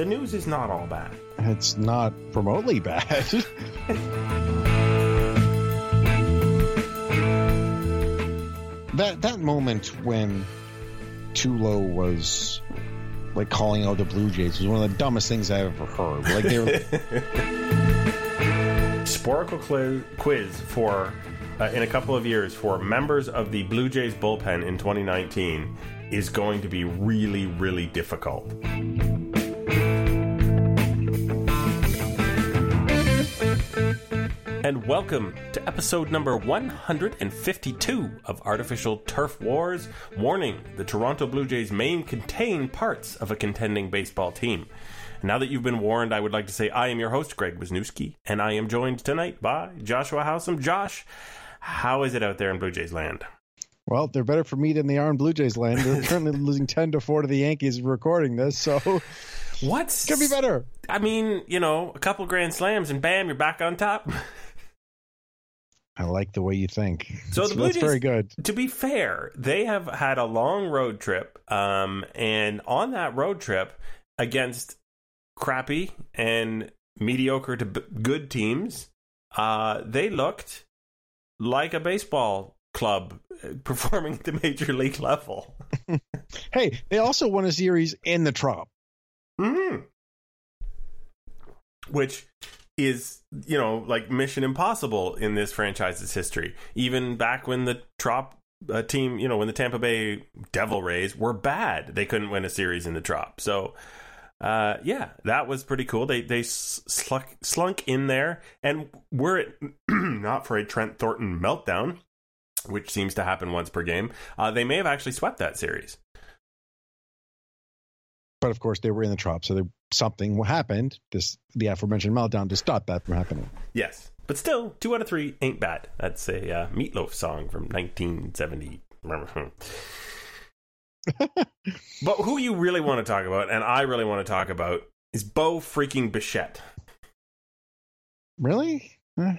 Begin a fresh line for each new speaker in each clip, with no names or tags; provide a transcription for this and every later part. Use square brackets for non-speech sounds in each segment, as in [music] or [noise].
the news is not all bad.
It's not remotely bad. [laughs] that that moment when Tulo was like calling out the Blue Jays was one of the dumbest things I've ever heard. Like they were [laughs]
Sporcle quiz for uh, in a couple of years for members of the Blue Jays bullpen in 2019 is going to be really, really difficult. And welcome to episode number 152 of Artificial Turf Wars. Warning the Toronto Blue Jays may contain parts of a contending baseball team. Now that you've been warned, I would like to say I am your host, Greg Wisniewski, and I am joined tonight by Joshua Howsam. Josh, how is it out there in Blue Jays land?
Well, they're better for me than they are in Blue Jays land. They're [laughs] currently losing 10 to 4 to the Yankees recording this, so
What's
could be better.
I mean, you know, a couple grand slams and bam, you're back on top. [laughs]
I like the way you think.
So
that's,
the Blue
that's
Jays,
very good.
To be fair, they have had a long road trip, um, and on that road trip against crappy and mediocre to b- good teams, uh, they looked like a baseball club uh, [laughs] performing at the major league level. [laughs]
Hey, they also won a series in the Trop.
hmm Which is, you know, like mission impossible in this franchise's history. Even back when the Trop uh, team, you know, when the Tampa Bay Devil Rays were bad, they couldn't win a series in the Trop. So, uh, yeah, that was pretty cool. They they slunk, slunk in there, and were it [clears throat] not for a Trent Thornton meltdown, which seems to happen once per game, uh, they may have actually swept that series.
But of course, they were in the Trop, so there, something happened. This the aforementioned meltdown to stop that from happening.
Yes, but still, two out of three ain't bad. That's a uh, Meatloaf song from 1970. [laughs] but who you really want to talk about, and I really want to talk about, is Bo freaking Bichette.
Really? Huh.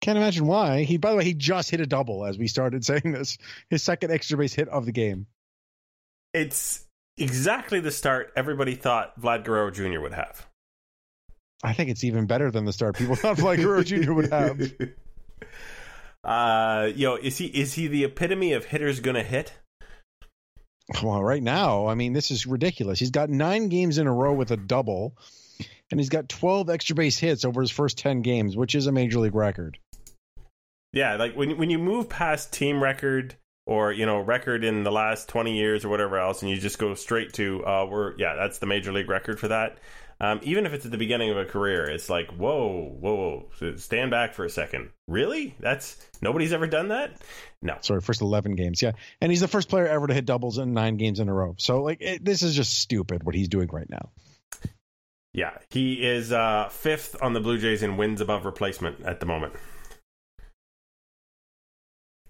Can't imagine why. He, by the way, he just hit a double as we started saying this. His second extra base hit of the game.
It's exactly the start everybody thought Vlad Guerrero Jr. would have.
I think it's even better than the start people thought Vlad Guerrero Jr. would have. [laughs]
Uh, yo, is he is he the epitome of hitters gonna hit?
Well, right now, I mean, this is ridiculous. He's got nine games in a row with a double, and he's got 12 extra base hits over his first 10 games, which is a major league record.
Yeah, like when when you move past team record or you know record in the last 20 years or whatever else and you just go straight to uh we're yeah that's the major league record for that um, even if it's at the beginning of a career it's like whoa whoa whoa stand back for a second really that's nobody's ever done that no
Sorry, first 11 games. Yeah. And he's the first player ever to hit doubles in nine games in a row. So, like, it, this is just stupid what he's doing right now.
yeah he is uh fifth on the blue jays in wins above replacement at the moment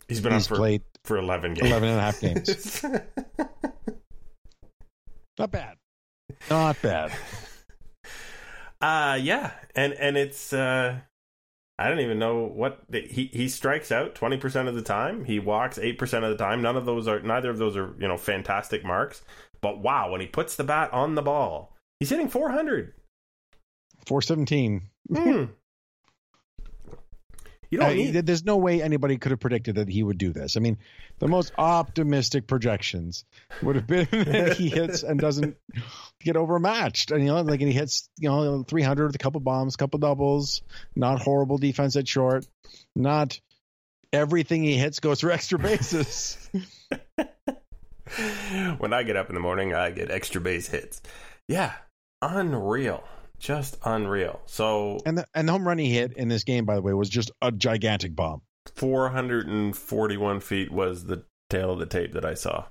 he's been
He's
on for,
played
for 11 games
11 and a half games. [laughs] Not bad. Not bad. [laughs]
Uh yeah, and and it's uh I don't even know what he he strikes out 20% of the time. He walks 8% of the time. None of those are neither of those are, you know, fantastic marks. But wow, when he puts the bat on the ball, he's hitting 400.
417.
Hmm. You don't
Uh,
need
there's no way anybody could have predicted that he would do this. I mean, the most optimistic projections would have been [laughs] that he hits and doesn't get overmatched. And you know, like and he hits, you know, 300 with a couple bombs, couple doubles, not horrible defense at short, not everything he hits goes for [laughs] extra bases. [laughs]
when I get up in the morning, I get extra base hits. Yeah, unreal. Just unreal. So
and the and the home run he hit in this game, by the way, was just a gigantic bomb.
441 feet was the tale of the tape that I saw.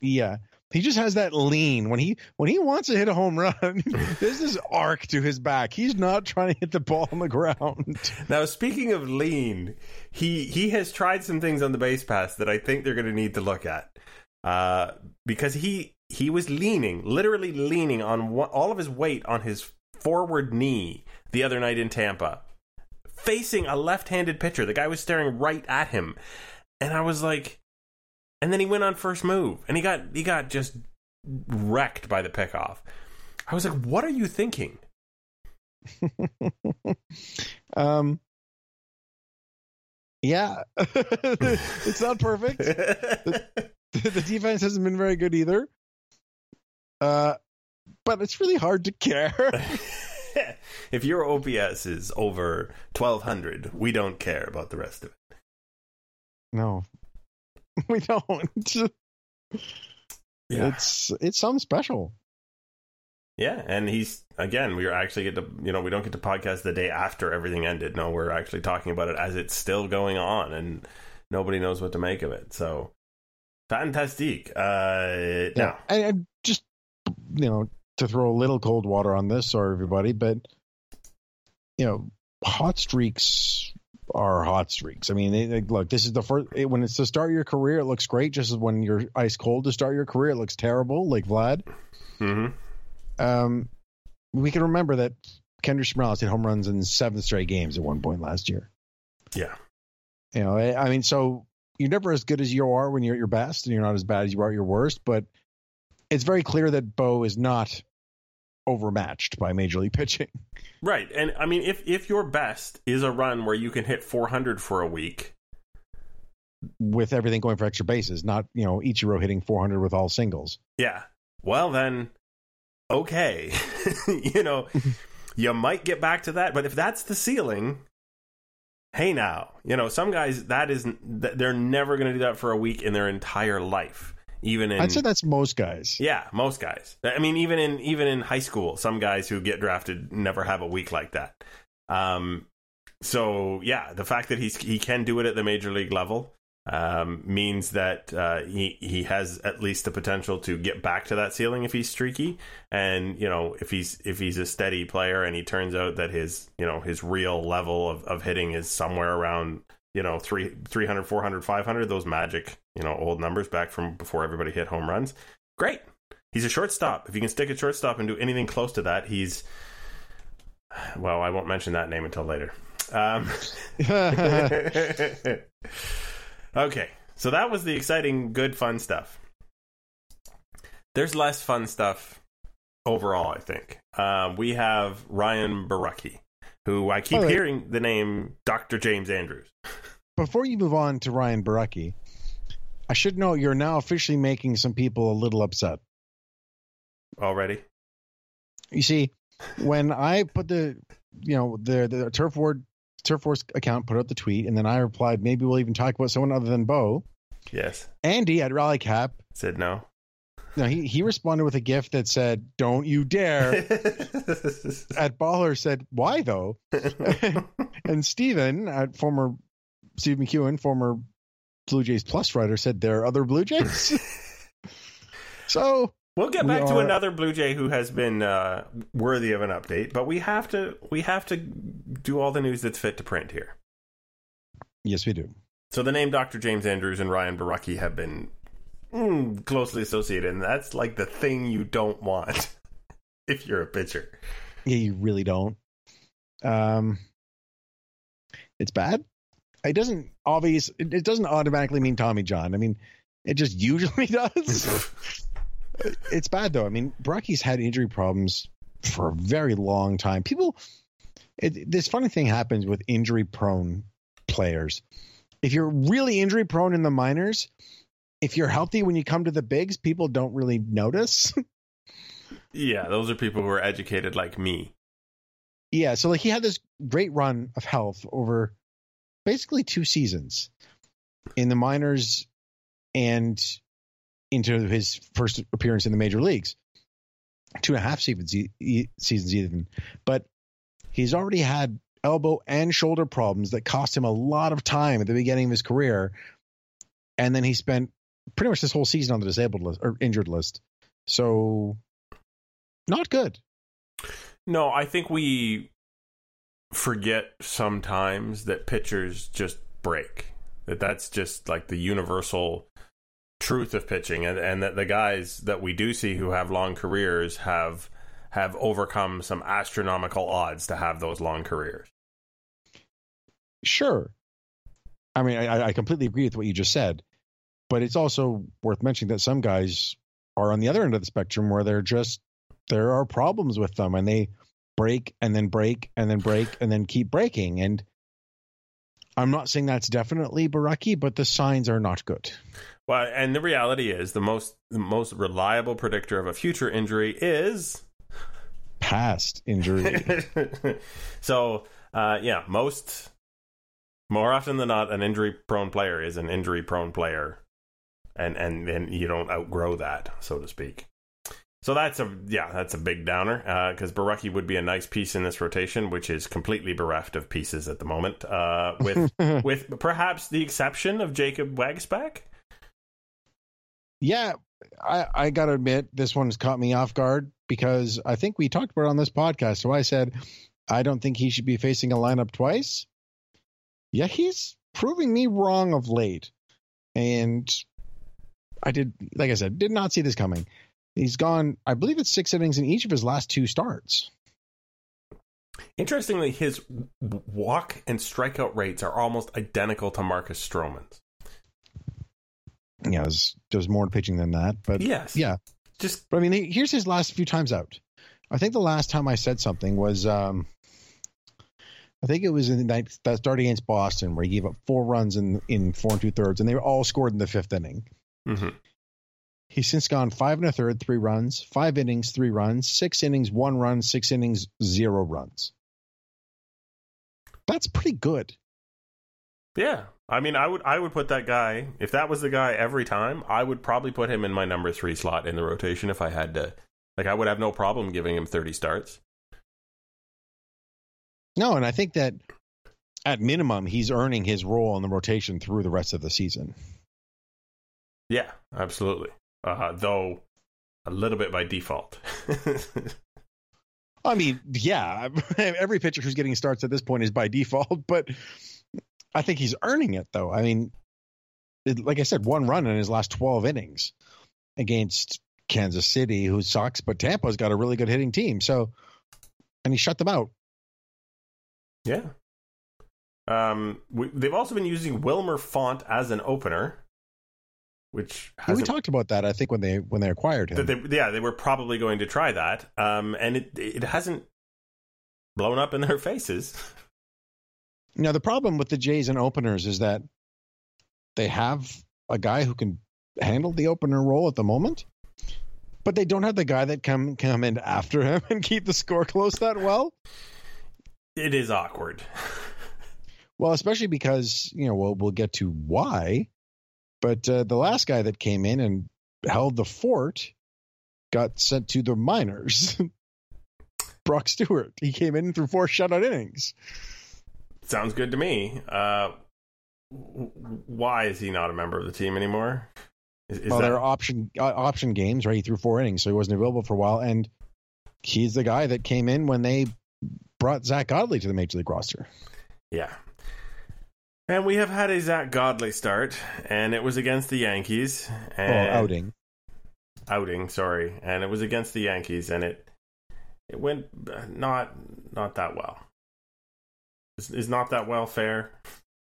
Yeah. He just has that lean when he when he wants to hit a home run. [laughs] there's this arc to his back. He's not trying to hit the ball on the ground. [laughs]
Now, speaking of lean, he he has tried some things on the base pass that I think they're going to need to look at, uh, because he he was leaning, literally leaning on one, all of his weight on his forward knee the other night in Tampa, facing a left-handed pitcher. The guy was staring right at him, and I was like, and then he went on first move, and he got he got just wrecked by the pickoff. I was like, what are you thinking? [laughs]
um, yeah, [laughs] it's not perfect. [laughs] the, the defense hasn't been very good either. Uh, but it's really hard to care. [laughs] [laughs]
if your OPS is over 1200, we don't care about the rest of it.
No, [laughs] we don't.
Yeah.
It's it's something special.
Yeah, and he's again. We are actually get to you know we don't get to podcast the day after everything ended. No, we're actually talking about it as it's still going on, and nobody knows what to make of it. So fantastic. Uh,
Yeah,
now,
and, and just you know to throw a little cold water on this, sorry everybody, but you know, hot streaks are hot streaks. I mean, they, they- look, this is the first it, when it's to start your career, it looks great. Just as when you're ice cold to start your career, it looks terrible. Like Vlad,
hmm
um, we can remember that Kendrys Morales hit home runs in seven straight games at one point last year.
yeah,
You know, I, I mean, so you're never as good as you are when you're at your best, and you're not as bad as you are at your worst. But it's very clear that Bo is not overmatched by Major League pitching.
right. And I mean, if if your best is a run where you can hit 400 for a week,
with everything going for extra bases, not you know Ichiro hitting 400 with all singles.
yeah, well then, okay, [laughs] you know, [laughs] you might get back to that. But if that's the ceiling. Hey now, you know some guys that is they're never going to do that for a week in their entire life. Even in
I'd say that's most guys.
Yeah, most guys. I mean, even in even in high school, some guys who get drafted never have a week like that. Um, so yeah, the fact that he's he can do it at the major league level um, means that uh, he he has at least the potential to get back to that ceiling if he's streaky, and you know if he's if he's a steady player and he turns out that his you know his real level of, of hitting is somewhere around you know 3 300 400 500 those magic you know old numbers back from before everybody hit home runs. Great. He's a shortstop. If you can stick at shortstop and do anything close to that he's well i won't mention that name until later. Um, [laughs] okay. So that was the exciting good fun stuff. There's less fun stuff overall i think. Um, we have ryan borucki who i keep
wait.
hearing the name dr james andrews
Before you move on to Ryan Borucki, I should know you're now officially making some people a little upset.
already
You see, when I put the you know the the turf ward turf force account put out the tweet, and then I replied, maybe we'll even talk about someone other than Bo.
yes
Andy at Rally Cap,
said no
no, he he responded with a gift that said, "Don't you dare." [laughs] at Baller said, "Why though?" [laughs] and Steven at former Steve McEwen, former Blue Jays Plus writer, said there are other Blue Jays. [laughs] so
We'll get
We
back to
are-
another Blue Jay who has been uh, worthy of an update, but we have to we have to do all the news that's fit to print here.
yes, we do.
So the name Dr. James Andrews and Ryan Borucki have been mm, closely associated, and that's like the thing you don't want [laughs] if you're a pitcher.
Yeah, you really don't. Um, it's bad. It doesn't obvious. It, it doesn't automatically mean Tommy John. I mean, it just [laughs] usually does. [laughs] it's bad though. I mean, Borucki's had injury problems for a very long time. People, it, this funny thing happens with injury prone players. If you're really injury prone in the minors, if you're healthy when you come to the bigs, people don't really notice. [laughs]
yeah, those are people who are educated like me.
yeah, so like he had this great run of health over basically two seasons in the minors and into his first appearance in the major leagues. Two and a half seasons, seasons even. But he's already had elbow and shoulder problems that cost him a lot of time at the beginning of his career. And then he spent pretty much this whole season on the disabled list or injured list. So not good.
No, I think we forget sometimes that pitchers just break. That that's just like the universal truth of pitching and, and that the guys that we do see who have long careers have have overcome some astronomical odds to have those long careers.
Sure. I mean, I, I completely agree with what you just said, but it's also worth mentioning that some guys are on the other end of the spectrum where they're just there are problems with them and they break and then break and then break and then keep breaking. And I'm not saying that's definitely Borucki, but the signs are not good.
Well, and the reality is the most the most reliable predictor of a future injury is
past injury. [laughs]
so, uh, yeah, most more often than not, an injury prone player is an injury prone player, and and then you don't outgrow that, so to speak. So that's a yeah, that's a big downer because uh, Borucki would be a nice piece in this rotation, which is completely bereft of pieces at the moment, uh, with [laughs] with perhaps the exception of Jacob Waguespack.
Yeah, I, I got to admit, this one's caught me off guard because I think we talked about it on this podcast. So I said, I don't think he should be facing a lineup twice. Yeah, he's proving me wrong of late. And I did, like I said, did not see this coming. He's gone, I believe it's six innings in each of his last two starts.
Interestingly, his walk and strikeout rates are almost identical to Marcus Stroman's
yeah, there's, there's more pitching than that, but
yes,
yeah.
Just,
but I mean, here's his last few times out. I think the last time I said something was, um, I think it was in the night that start against Boston where he gave up four runs in in four and two thirds, and they were all scored in the fifth inning.
Mm-hmm.
He's since gone five and a third, three runs, five innings, three runs, six innings, one run, six innings, zero runs. That's pretty good.
Yeah, I mean, I would I would put that guy if that was the guy every time. I would probably put him in my number three slot in the rotation if I had to. Like, I would have no problem giving him thirty starts.
No, and I think that at minimum he's earning his role in the rotation through the rest of the season.
Yeah, absolutely. Uh, though a little bit by default. [laughs]
I mean, yeah, [laughs] every pitcher who's getting starts at this point is by default, [laughs] but I think he's earning it though. I mean, it, like I said, one run in his last 12 innings against Kansas City, who sucks, but Tampa's got a really good hitting team. So, and he shut them out.
Yeah. Um, we, they've also been using Wilmer Font as an opener, which
yeah, we talked about that. I think when they when they acquired him,
they, yeah, they were probably going to try that. Um, and it it hasn't blown up in their faces. [laughs]
Now the problem with the Jays and openers is that they have a guy who can handle the opener role at the moment, but they don't have the guy that come come in after him [laughs] and keep the score close that well.
It is awkward. [laughs]
well, especially because you know we'll we'll get to why, but uh, the last guy that came in and held the fort got sent to the minors. [laughs] Brock Stewart. He came in through four shutout innings.
Sounds good to me. Uh, why is he not a member of the team anymore?
Is, is well, that... there are option uh, option games, right? He threw four innings, so he wasn't available for a while, and he's the guy that came in when they brought Zack Godley to the major league roster.
Yeah. And we have had a Zack Godley start, and it was against the Yankees. And
oh, outing.
Outing, sorry, and it was against the Yankees, and it it went not not that well. Is, is not that well fair?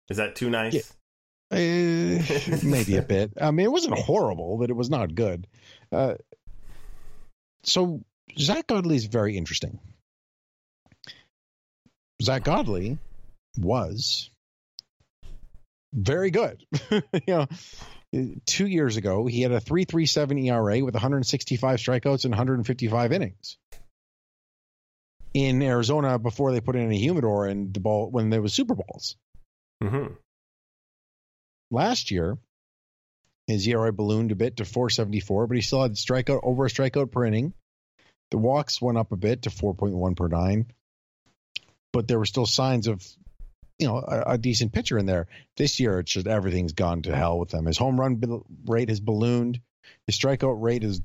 Is that too nice? Yeah.
Uh, [laughs] maybe a bit. I mean, it wasn't horrible, but it was not good. Uh, so Zack Godley is very interesting. Zack Godley was very good. [laughs] you know, two years ago he had a 3.37 ERA with 165 strikeouts and 155 innings in Arizona before they put in a humidor and the ball when there was Super Bowls.
Mm-hmm.
Last year, his ERA ballooned a bit to 474, but he still had strikeout over a strikeout per inning. The walks went up a bit to 4.1 per nine, but there were still signs of, you know, a, a decent pitcher in there. This year, it's just everything's gone to hell with him. His home run rate has ballooned. His strikeout rate is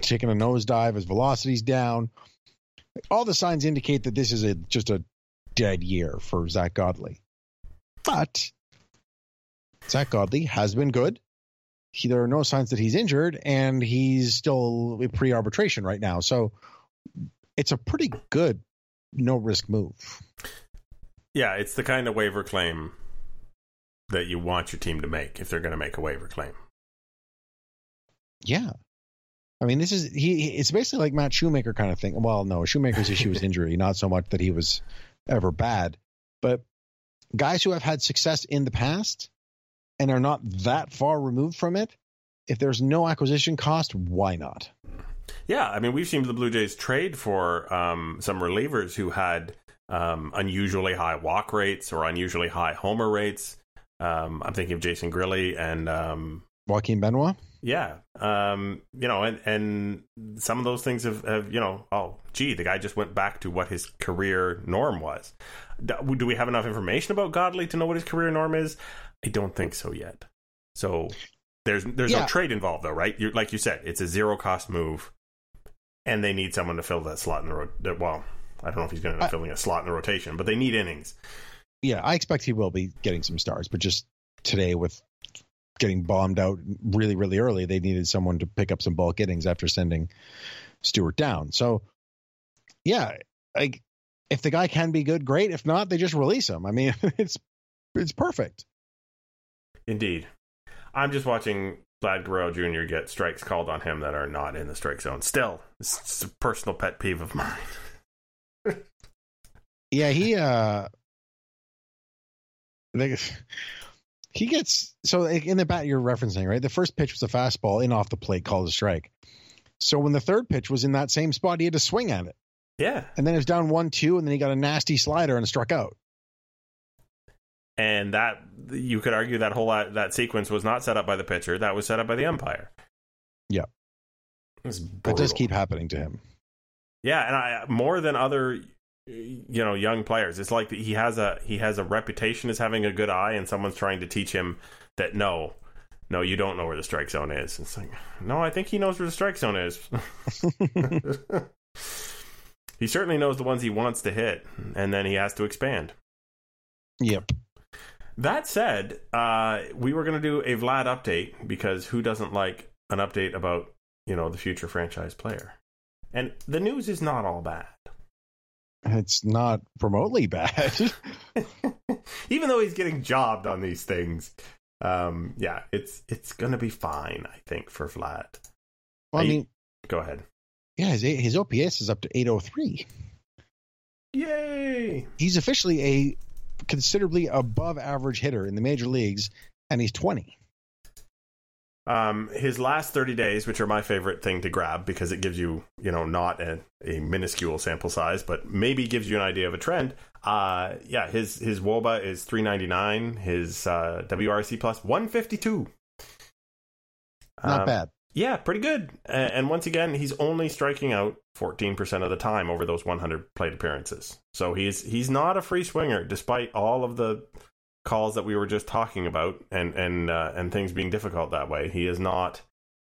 taking a nosedive. His velocity's down all the signs indicate that this is a just a dead year for Zack Godley. But Zack Godley has been good. He, there are no signs that he's injured, and he's still pre-arbitration right now. So it's a pretty good no risk move.
Yeah, it's the kind of waiver claim that you want your team to make if they're going to make a waiver claim.
Yeah. I mean, this is he. It's basically like Matt Shoemaker kind of thing. Well, no, Shoemaker's issue was [laughs] injury, not so much that he was ever bad, but guys who have had success in the past and are not that far removed from it. If there's no acquisition cost, why not?
Yeah, I mean, we've seen the Blue Jays trade for um, some relievers who had um, unusually high walk rates or unusually high homer rates. Um, I'm thinking of Jason Grilli and um,
Joaquin Benoit.
Yeah, um, you know, and and some of those things have, have, you know, oh, gee, the guy just went back to what his career norm was. Do we have enough information about Godley to know what his career norm is? I don't think so yet. So there's there's yeah. no trade involved though, right? You're, like you said, it's a zero cost move, and they need someone to fill that slot in the road. Well, I don't know if he's going to end up filling a slot in the rotation, but they need innings.
Yeah, I expect he will be getting some stars, but just today with getting bombed out really, really early, they needed someone to pick up some bulk innings after sending Stewart down. So, yeah, like if the guy can be good, great. If not, they just release him. I mean, [laughs] it's it's perfect.
Indeed, I'm just watching Vlad Guerrero Jr. get strikes called on him that are not in the strike zone. Still, it's a personal pet peeve of mine.
Yeah, he uh, they, [laughs] he gets so in the bat you're referencing right. The first pitch was a fastball in off the plate called a strike. So when the third pitch was in that same spot, he had to swing at it.
Yeah,
and then it was down one two, and then he got a nasty slider and struck out.
And that you could argue that whole that sequence was not set up by the pitcher; that was set up by the umpire.
Yeah, it does keep happening to him.
Yeah, and I more than other you know young players. It's like he has a he has a reputation as having a good eye and someone's trying to teach him that no no you don't know where the strike zone is. It's like no i think he knows where the strike zone is. [laughs] He certainly knows the ones he wants to hit and then he has to expand.
Yep.
That said uh, we were going to do a vlad update because who doesn't like an update about you know the future franchise player? And the news is not all bad
it's not remotely bad. [laughs]
Even though he's getting jobbed on these things, um, yeah, it's it's gonna be fine. I think for Vlad.
Well, I mean,
go ahead.
Yeah, his his OPS is up to eight oh three.
Yay!
He's officially a considerably above average hitter in the major leagues, and he's twenty.
Um, his last 30 days, which are my favorite thing to grab because it gives you, you know, not a, a minuscule sample size, but maybe gives you an idea of a trend. Uh, yeah, his his WOBA is 399, his uh, WRC plus 152.
Not um, bad.
Yeah, pretty good. And once again, he's only striking out 14% of the time over those 100 plate appearances. So he's he's not a free swinger despite all of the calls that we were just talking about and and uh, and things being difficult that way. He is not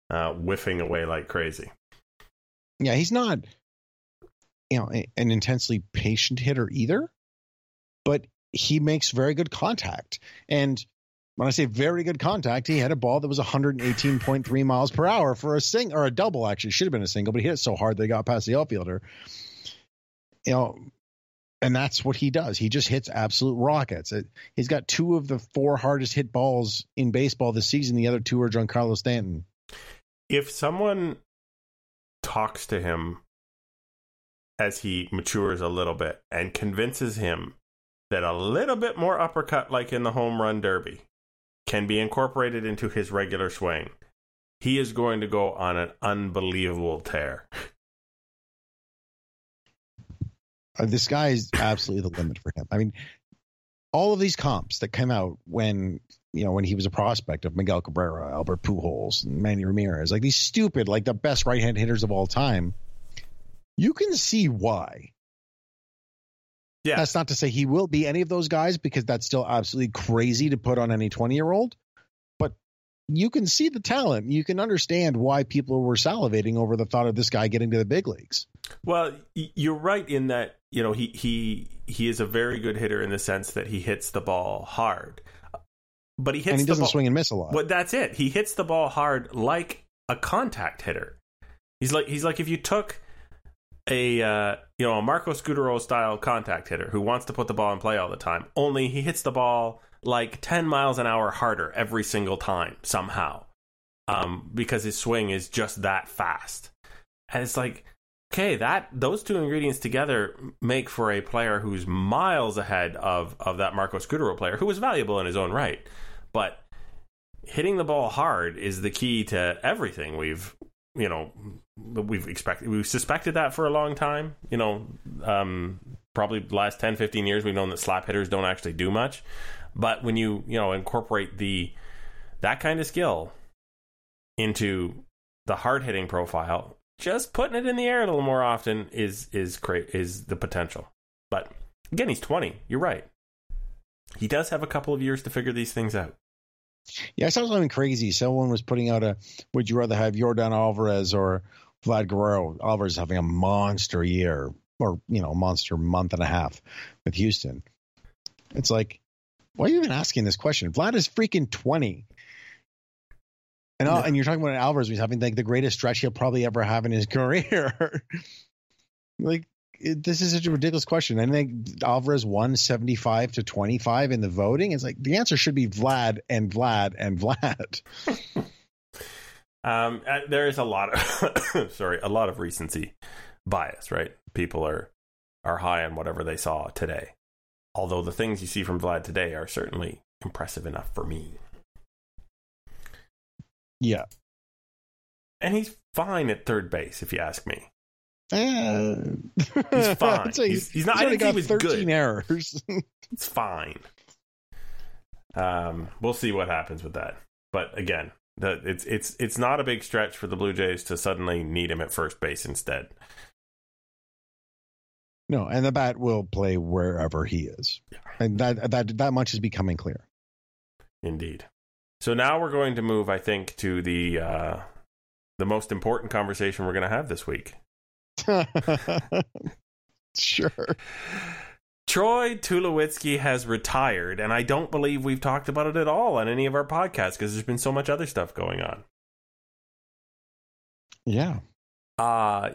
uh, whiffing away like crazy.
Yeah, he's not you know an intensely patient hitter either, but he makes very good contact. And when I say very good contact, he had a ball that was 118.3 miles per hour for a sing or a double. Actually, should have been a single, but he hit it so hard they got past the outfielder. You know, and that's what he does. He just hits absolute rockets. It, he's got two of the four hardest hit balls in baseball this season. The other two are Giancarlo Stanton.
If someone talks to him as he matures a little bit and convinces him that a little bit more uppercut, like in the home run derby, can be incorporated into his regular swing, he is going to go on an unbelievable tear.
Uh, Uh, the sky is absolutely the limit for him. I mean, all of these comps that came out when you know when he was a prospect of Miguel Cabrera, Albert Pujols, and Manny Ramirez, like these stupid, like the best right-hand hitters of all time. You can see why. Yeah. That's not to say he will be any of those guys because that's still absolutely crazy to put on any 20 year old. But you can see the talent. You can understand why people were salivating over the thought of this guy getting to the big leagues.
Well, you're right in that you know he he he is a very good hitter in the sense that he hits the ball hard, but he hits
and he doesn't
ball,
swing and miss a lot.
But that's it. He hits the ball hard like a contact hitter. He's like he's like if you took a uh, you know a Marco Scutaro style contact hitter who wants to put the ball in play all the time. Only he hits the ball like ten miles an hour harder every single time somehow. um, because his swing is just that fast. And it's like, okay, that those two ingredients together make for a player who's miles ahead of of that Marco Scutaro player, who was valuable in his own right, but hitting the ball hard is the key to everything. We've you know we've expected we've suspected that for a long time. You know um, probably the last 10 15 years we've known that slap hitters don't actually do much. But when you you know incorporate the that kind of skill into the hard hitting profile just putting it in the air a little more often is is great is the potential but again he's 20 you're right he does have a couple of years to figure these things out
yeah, I saw something crazy. Someone was putting out a would you rather have Yordan Alvarez or Vlad Guerrero? Alvarez having a monster year or, you know, monster month and a half with Houston. It's like, why are you even asking this question? Vlad is freaking 20. And, yeah. and you're talking about Alvarez who's having like the greatest stretch he'll probably ever have in his [laughs] career. like, it, this is such a ridiculous question. I think Alvarez won 75 to 25 in the voting. It's like the answer should be Vlad and Vlad and Vlad. [laughs]
um, uh, there is a lot of [coughs] sorry, a lot of recency bias, right? People are are high on whatever they saw today. Although the things you see from Vlad today are certainly impressive enough for me.
Yeah.
And he's fine at third base, if you ask me.
Eh.
he's [laughs] fine. he's, he's, he's, not. He's I didn't think he was 13 good.
errors. [laughs]
it's fine. Um, we'll see what happens with that. But again, the, it's it's it's not a big stretch for the Blue Jays to suddenly need him at first base instead.
No, and the bat will play wherever he is, yeah. and that that that much is becoming clear.
Indeed. So now we're going to move, I think, to the uh, the most important conversation we're going to have this week. [laughs]
sure.
Troy Tulowitzki has retired, and I don't believe we've talked about it at all on any of our podcasts because there's been so much other stuff going on.
Yeah.
Uh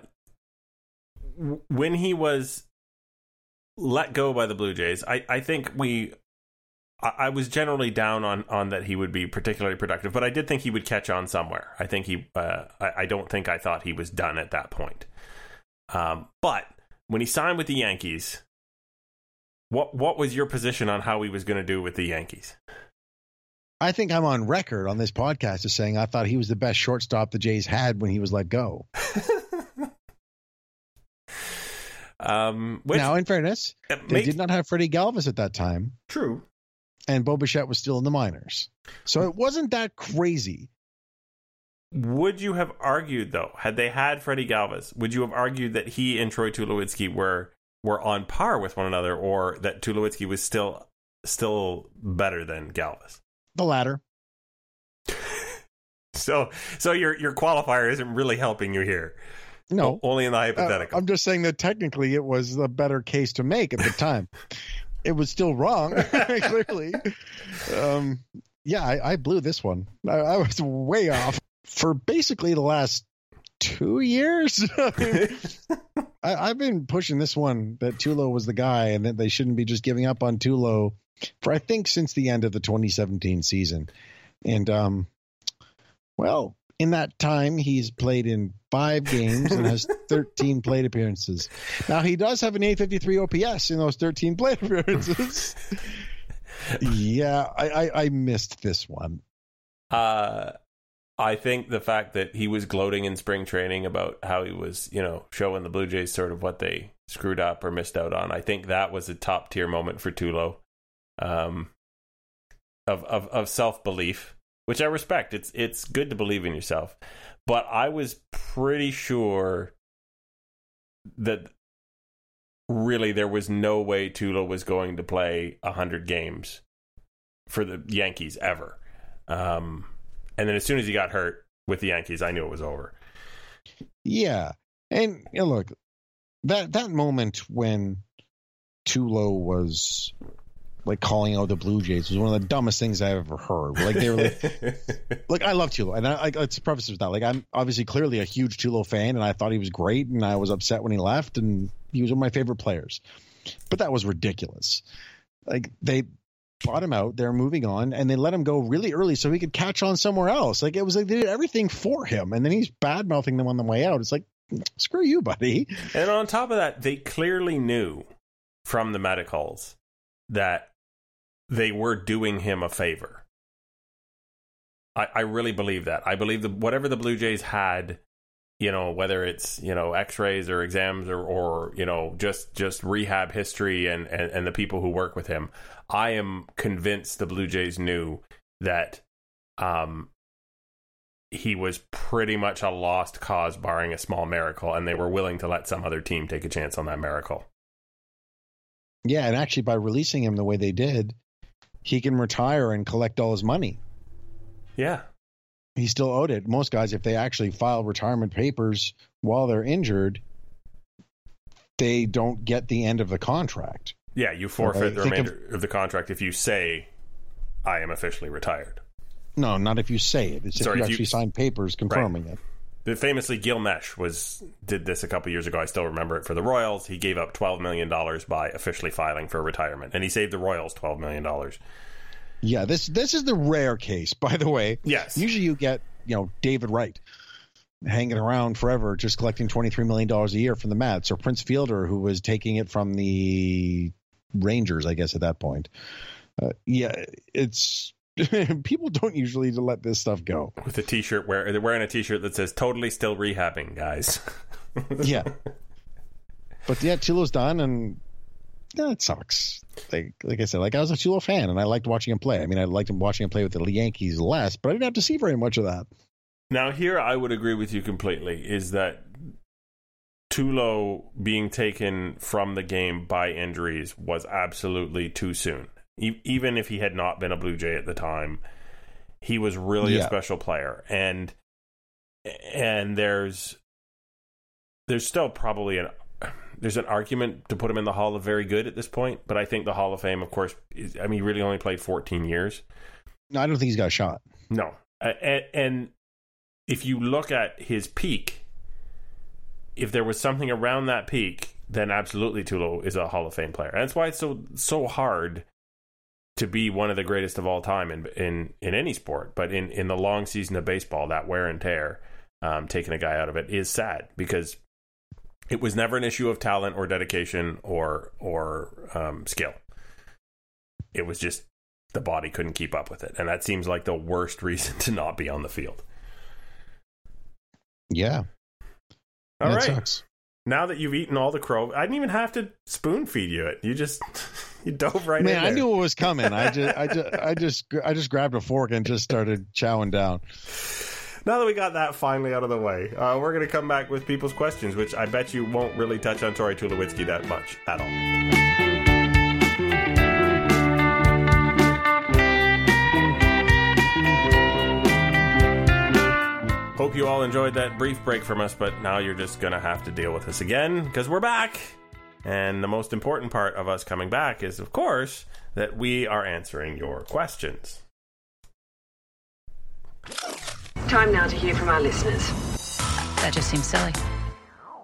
when he was let go by the Blue Jays, I, I think we I, was generally down on on that he would be particularly productive, but I did think he would catch on somewhere. I think he uh, I, I don't think I thought he was done at that point. Um, but when he signed with the Yankees, what what was your position on how he was going to do with the Yankees?
I think I'm on record on this podcast as saying I thought he was the best shortstop the Jays had when he was let go. [laughs]
um,
which, now, in fairness, they did not have Freddie Galvis at that time.
True.
And Bo Bichette was still in the minors. So it wasn't that crazy.
Would you have argued though, had they had Freddie Galvis, would you have argued that he and Troy Tulowitzki were were on par with one another, or that Tulowitzki was still still better than Galvis?
The latter. [laughs]
so so your your qualifier isn't really helping you here.
No,
only in the hypothetical.
Uh, I'm just saying that technically it was the better case to make at the time. [laughs] it was still wrong, [laughs] [laughs] clearly. Um, yeah, I, I, blew this one. I, I was way off for basically the last two years. [laughs] I, have been pushing this one that Tulo was the guy and that they shouldn't be just giving up on Tulo for I think since the end of the 2017 season. And um, well, in that time, he's played in five games and has [laughs] 13 plate appearances. Now he does have an 853 OPS in those 13 plate appearances. [laughs] yeah, I, I, I missed this one.
Uh I think the fact that he was gloating in spring training about how he was, you know, showing the Blue Jays sort of what they screwed up or missed out on. I think that was a top tier moment for Tulo, um, of of of self belief, which I respect. It's it's good to believe in yourself, but I was pretty sure that really there was no way Tulo was going to play hundred games for the Yankees ever. Um, and then as soon as he got hurt with the Yankees, I knew it was over.
Yeah. And you know, look, that that moment when Tulo was like calling out the Blue Jays was one of the dumbest things I've ever heard. Like they were like, [laughs] like I love Tulo, and I, I let's preface with that. Like I'm obviously clearly a huge Tulo fan, and I thought he was great, and I was upset when he left, and he was one of my favorite players. But that was ridiculous. Like they bought him out. They're moving on, and they let him go really early so he could catch on somewhere else. Like it was like they did everything for him, and then he's bad mouthing them on the way out. It's like, screw you, buddy.
And on top of that, they clearly knew from the medicals that they were doing him a favor. I, I really believe that. I believe that whatever the Blue Jays had, you know, whether it's you know X-rays or exams or or you know just just rehab history and and, and the people who work with him, I am convinced the Blue Jays knew that um he was pretty much a lost cause, barring a small miracle, and they were willing to let some other team take a chance on that miracle.
Yeah, and actually, by releasing him the way they did, he can retire and collect all his money.
Yeah.
He still owed it. Most guys, if they actually file retirement papers while they're injured, they don't get the end of the contract.
Yeah, you forfeit
Right.
the
Think
remainder of, the contract if you say, I am officially retired.
No, not if you say it. It's
Sorry,
if you
you-
actually sign papers confirming it.
Famously, Gil Meche was did this a couple years ago. I still remember it for the Royals. He gave up twelve million dollars by officially filing for retirement, and he saved the Royals twelve million dollars.
Yeah, this this is the rare case, by the way.
Yes,
Usually you get, you know, David Wright hanging around forever just collecting $23 million a year from the Mets or Prince Fielder who was taking it from the Rangers, I guess, at that point. Uh, yeah, it's [laughs] people don't usually let this stuff go.
with a T-shirt where they're wearing a T-shirt that says "Totally still rehabbing, guys." [laughs]
Yeah. but yeah, Tulo's done and yeah, it sucks. Like like I said, like I was a Tulo fan and I liked watching him play. I mean, I liked him watching him play with the Yankees less, but I didn't have to see very much of that.
Now, here I would agree with you completely. Is that Tulo being taken from the game by injuries was absolutely too soon. E- even if he had not been a Blue Jay at the time, he was really a special player, and and there's there's still probably an there's an argument to put him in the Hall of Very Good at this point, but I think the Hall of Fame, of course, is, I mean, he really only played 14 years.
No, I don't think he's got a shot.
No. And, and if you look at his peak, if there was something around that peak, then absolutely Tulo is a Hall of Fame player. And that's why it's so so hard to be one of the greatest of all time in in, in any sport. But in, in the long season of baseball, that wear and tear, um, taking a guy out of it is sad because it was never an issue of talent or dedication or or um, skill. It was just the body couldn't keep up with it, and that seems like the worst [laughs] reason to not be on the field.
Yeah.
All
that
right,
sucks.
Now that you've eaten all the crow, I didn't even have to spoon feed you it. You just [laughs] you dove right
Man,
in
I knew it was coming. I just, I just, I [laughs] just, I just grabbed a fork and just started chowing down.
Now that we got that finally out of the way, uh, we're going to come back with people's questions, which I bet you won't really touch on Troy Tulowitzki that much at all. Hope you all enjoyed that brief break from us, but now you're just going to have to deal with us again because we're back. And the most important part of us coming back is, of course, that we are answering your questions.
Time now to hear from our listeners.
That just seems silly.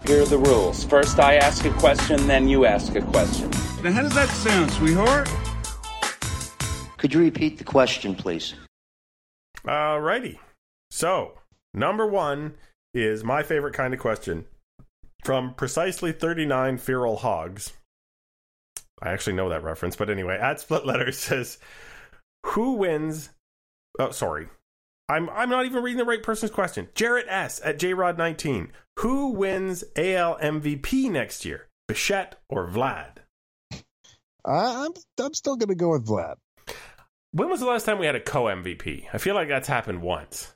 Here are the rules. First, I ask a question, then you ask a question.
Now, how does that sound, sweetheart?
Could you repeat the question, please?
Alrighty. So, number one is my favorite kind of question from precisely 39 feral hogs. I actually know that reference, but anyway, at split letters says, Who wins? Oh, sorry. I'm, I'm not even reading the right person's question. Jarrett S. at JRod19. Who wins AL MVP next year? Bichette or Vlad?
I, I'm, I'm still going to go with Vlad.
When was the last time we had a co MVP? I feel like that's happened once.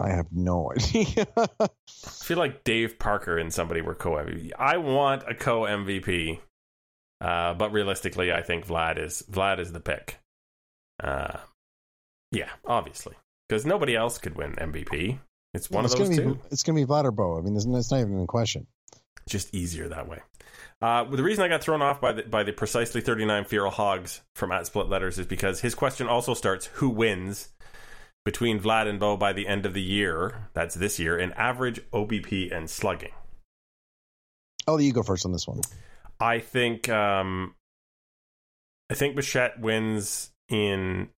I have no [laughs] idea.
I feel like Dave Parker and somebody were co MVP. I want a co MVP, uh, but realistically, I think Vlad is Vlad is the pick. Uh, yeah, obviously, because nobody else could win MVP. It's one
it's
of those
gonna
two.
It's going to be Vlad or Bo. I mean, there's, that's not even a question.
Just easier that way. Uh, the reason I got thrown off by the by the precisely thirty nine feral hogs from at split letters is because his question also starts who wins between Vlad and Bo by the end of the year. That's this year in average OBP and slugging.
I'll you go first on this one.
I think um, I think Bichette wins in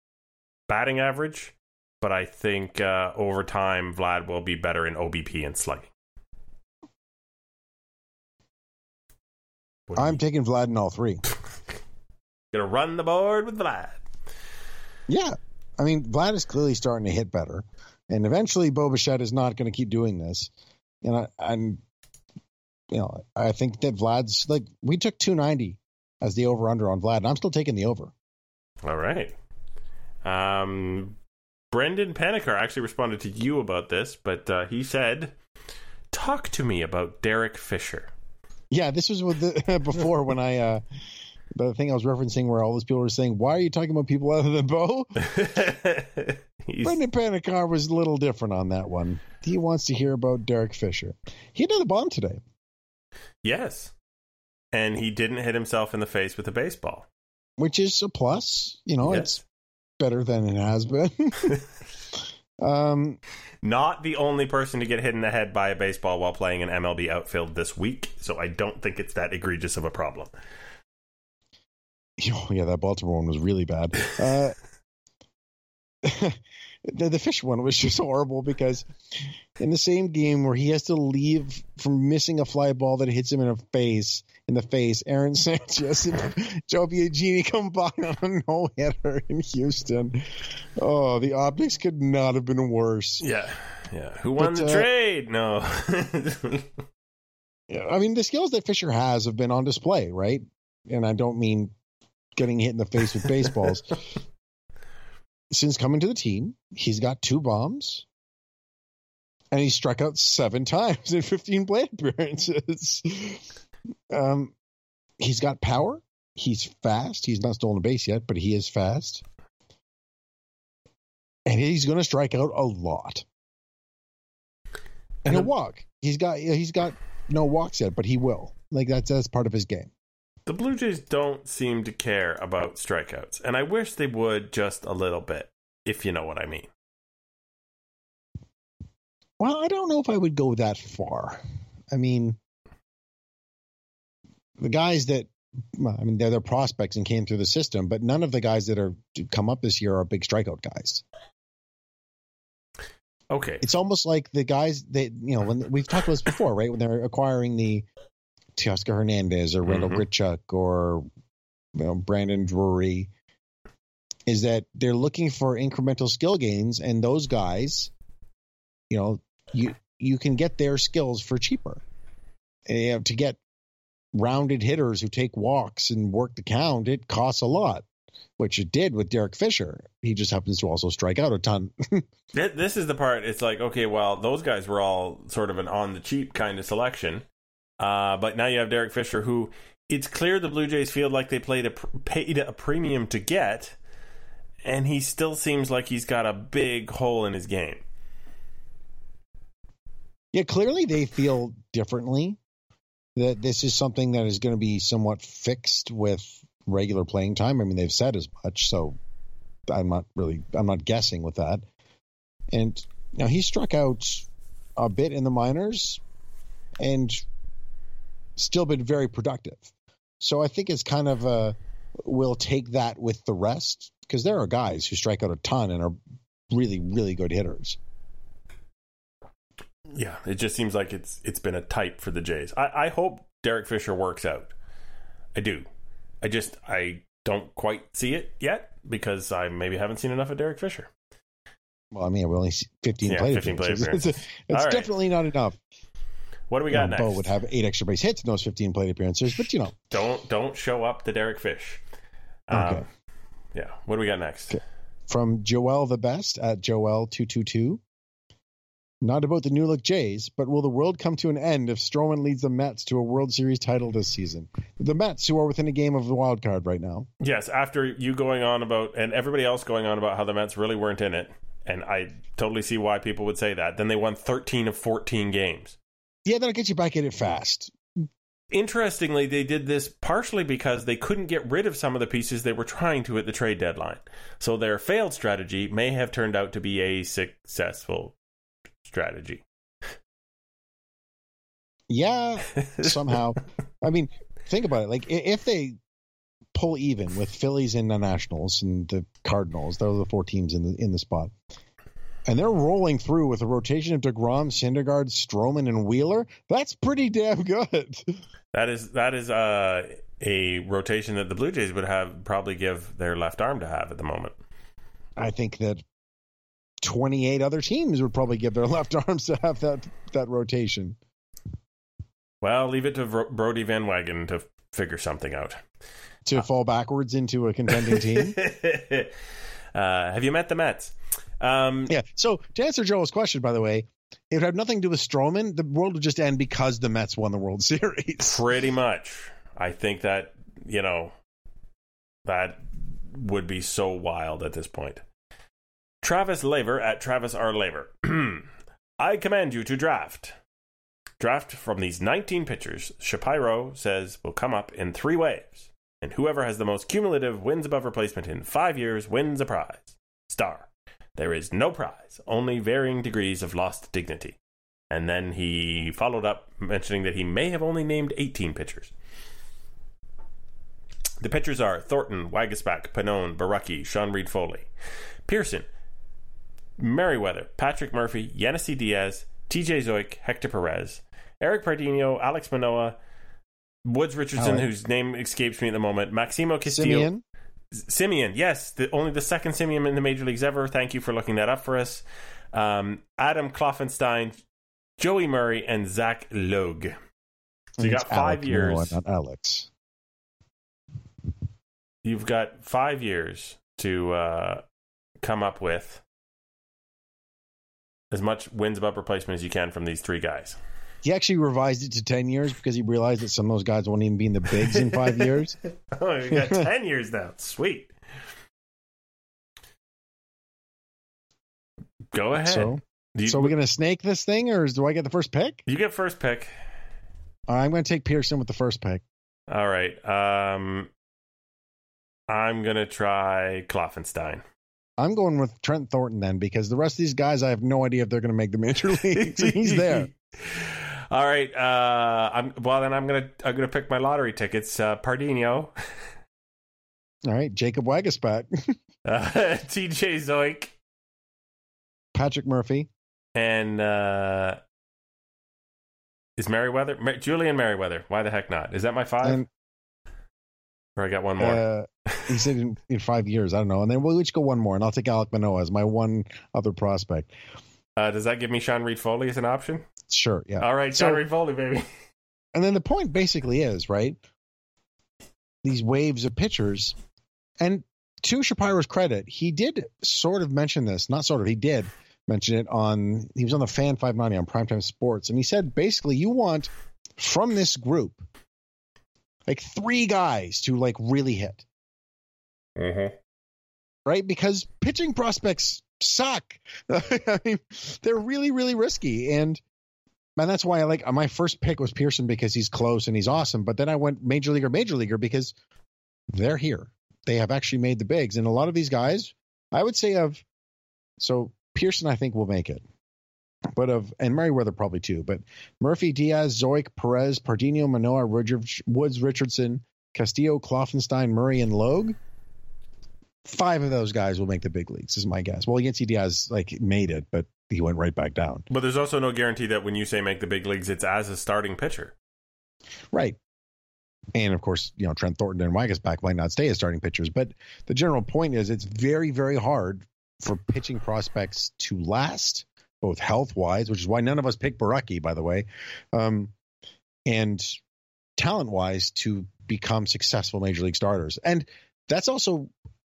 batting average, but I think uh, over time Vlad will be better in OBP and slugging.
I'm taking Vlad in all three. [laughs]
gonna run the board with Vlad.
Yeah. I mean, Vlad is clearly starting to hit better. And eventually, Bo Bichette is not going to keep doing this. And I, I'm, you know, I think that Vlad's like, we took 290 as the over under on Vlad, and I'm still taking the over.
All right. Um, Brendan Paniker actually responded to you about this, but uh, he said, "Talk to me about Derek Fisher."
Yeah, this was the, [laughs] before when I, uh, the thing I was referencing where all those people were saying, why are you talking about people other than Bo? [laughs] Brendan Panikar was a little different on that one. He wants to hear about Derek Fisher. He did a bomb today.
yes, and he didn't hit himself in the face with a baseball.
which is a plus. You know, it's better than it has been. [laughs] um,
Not the only person to get hit in the head by a baseball while playing an MLB outfield this week, so I don't think it's that egregious of a problem. [laughs]
oh, yeah, that Baltimore one was really bad. Uh, [laughs] the, the fish one was just horrible because in the same game where he has to leave from missing a fly ball that hits him in a face in the face, Aaron [laughs] Sanchez and Joe Biagini come by on a no hitter in Houston. Oh, the optics could not have been worse.
Yeah, yeah. Who won
But,
the
uh,
trade? No.
Yeah, I mean, the skills that Fisher has have been on display, right? And I don't mean getting hit in the face with baseballs. [laughs] Since coming to the team, he's got two bombs, and he struck out seven [laughs] times in 15 plate appearances. um, he's got power. He's fast. He's not stolen a base yet, but he is fast, and he's going to strike out a lot. And
And
he'll walk. He's got he's got no walks yet, but he will. Like that's that's part of his game.
The Blue Jays don't seem to care about strikeouts, and I wish they would just a little bit, if you know what I mean.
Well, I don't know if I would go that far. I mean, the guys that well, I mean they're, they're prospects and came through the system, but none of the guys that are come up this year are big strikeout guys.
Okay.
It's almost like the guys that you know when we've talked about this before, right? When they're acquiring the Teoscar Hernandez or Randall
Mhm.
Grichuk or you know, Brandon Drury, is that they're looking for incremental skill gains, and those guys, you know, you you can get their skills for cheaper. And, you know, to get rounded hitters who take walks and work the count, it costs a lot, which it did with Derek Fisher. He just happens to also strike out a ton. [laughs]
This is the part. It's like, okay, well, those guys were all sort of an on the cheap kind of selection, uh, but now you have Derek Fisher, who it's clear the Blue Jays feel like they played a paid a premium to get, and he still seems like he's got a big hole in his game.
Yeah, clearly they feel differently. That this is something that is going to be somewhat fixed with regular playing time. I mean, they've said as much, so I'm not really I'm not guessing with that. And know, he struck out a bit in the minors and still been very productive. So I think it's kind of a we'll take that with the rest because there are guys who strike out a ton and are really really good hitters.
Yeah, it just seems like it's it's been a type for the Jays. I, I hope Derek Fisher works out. I do. I just I don't quite see it yet because I maybe haven't seen enough of Derek Fisher.
Well, I mean, we only see 15
Yeah,
plate
15 plate
appearances. [laughs] It's,
appearances.
it's
All right.
definitely not enough.
What do we
You
got
know,
next?
Bo would have eight extra base hits in those 15 plate appearances, but you know,
Don't don't show up the Derek Fish. Um,
Okay.
Yeah. What do we got next?
Okay. from Joel the Best at Joel222. Not about the new look Jays, but will the world come to an end if Stroman leads the Mets to a World Series title this season? The Mets, who are within a game of the wild card right now.
Yes. After you going on about and everybody else going on about how the Mets really weren't in it, and I totally see why people would say that. Then they won 13 of 14 games.
Yeah, that'll get you back in it fast.
Interestingly, they did this partially because they couldn't get rid of some of the pieces they were trying to at the trade deadline. So their failed strategy may have turned out to be a successful strategy.
Yeah, [laughs] somehow. I mean, think about it. Like, if they pull even with Phillies and the Nationals and the Cardinals. Those are the four teams in the in the spot. And they're rolling through with a rotation of DeGrom, Syndergaard, Stroman, and Wheeler. That's pretty damn good. [laughs]
That is that is uh, a rotation that the Blue Jays would have probably give their left arm to have at the moment.
I think that 28 other teams would probably give their [laughs] left arms to have that that rotation.
Well, leave it to Bro- Brodie Van Wagen to figure something out.
To fall backwards into a contending team. [laughs]
uh, have you met the Mets? Um,
yeah. So to answer Joel's question, by the way, it would have nothing to do with Stroman. The world would just end because the Mets won the World [laughs] Series.
Pretty much. I think that, you know, that would be so wild at this point. Travis Laver at Travis R. Laver. [clears throat] I command you to draft. Draft from these 19 pitchers, Shapiro says will come up in three waves, and whoever has the most cumulative wins above replacement in five years wins a prize. Star. There is no prize, only varying degrees of lost dignity. And then he followed up mentioning that he may have only named 18 pitchers. The pitchers are Thornton, Waguespack, Pannone, Borucki, Sean Reid-Foley, Pearson, Merryweather, Patrick Murphy, Yennsy Diaz, TJ Zeuch, Hector Perez, Eric Pardinho, Alex Manoah, Woods Richardson, whose name escapes me at the moment, Maximo Castillo.
Simeon.
Simeon, yes, the, only the second Simeon in the major leagues ever. Thank you for looking that up for us. Um, Adam Kloffenstein, Joey Murray, and Zach Logue. So you got five
Alec
years.
Manoah, not Alex.
You've got five years to uh, come up with as much wins above replacement as you can from these three guys.
He actually revised it to 10 years because he realized that some of those guys won't even be in the bigs in five [laughs] years.
Oh, you got ten years now. Sweet. Go ahead.
So,
you,
so we're going to snake this thing, or is, do I get the first pick?
you get first pick.
I'm going to take Pearson with the first pick.
All right. Um, I'm gonna try Kloffenstein.
I'm going with Trent Thornton then because the rest of these guys, I have no idea if they're going to make the major [laughs] leagues. He's there. [laughs]
All right. Uh, I'm well. Then I'm gonna I'm gonna pick my lottery tickets. Uh, Pardinho, [laughs]
All right, Jacob Waguespack, [laughs]
uh, [laughs] T.J. Zeuch,
Patrick Murphy,
and uh, is Merryweather Mer- Julian Merryweather? Why the heck not? Is that my five?
and
or I got one more.
uh, he said in, in five years. I don't know. And then we'll each go one more, and I'll take Alek Manoah as my one other prospect.
Uh, does that give me Sean Reid-Foley as an option?
Sure, yeah.
All right,
So-
Sean Reed Foley, baby. [laughs]
And then the point basically is right. These waves of pitchers, and to Shapiro's credit, he did sort of mention this. Not sort of, he did mention it on. He was on the Fan 590 on Primetime Sports, and he said basically, you want from this group like three guys to like really hit,
Mm-hmm.
right? Because pitching prospects suck. [laughs] I mean, they're really, really risky, and and that's why I like my first pick was Pearson because he's close and he's awesome. But then I went major leaguer, major leaguer because they're here. They have actually made the bigs, and a lot of these guys, I would say of so Pearson, I think will make it. But of and Merryweather probably too. But Murphy, Diaz, Zeuch, Perez, Pardinho, Manoah, Woods, Richardson, Castillo, Kloffenstein, Murray, and Logue. Five of those guys will make the big leagues, is my guess. Well, Yennsy Diaz like made it, but he went right back down.
But there's also no guarantee that when you say make the big leagues, it's as a starting pitcher.
Right. And of course, you know, Trent Thornton and Waguespack might not stay as starting pitchers. But the general point is it's very, very hard for pitching prospects to last, both health wise, which is why none of us picked Borucki, by the way, um, and talent wise to become successful major league starters. And that's also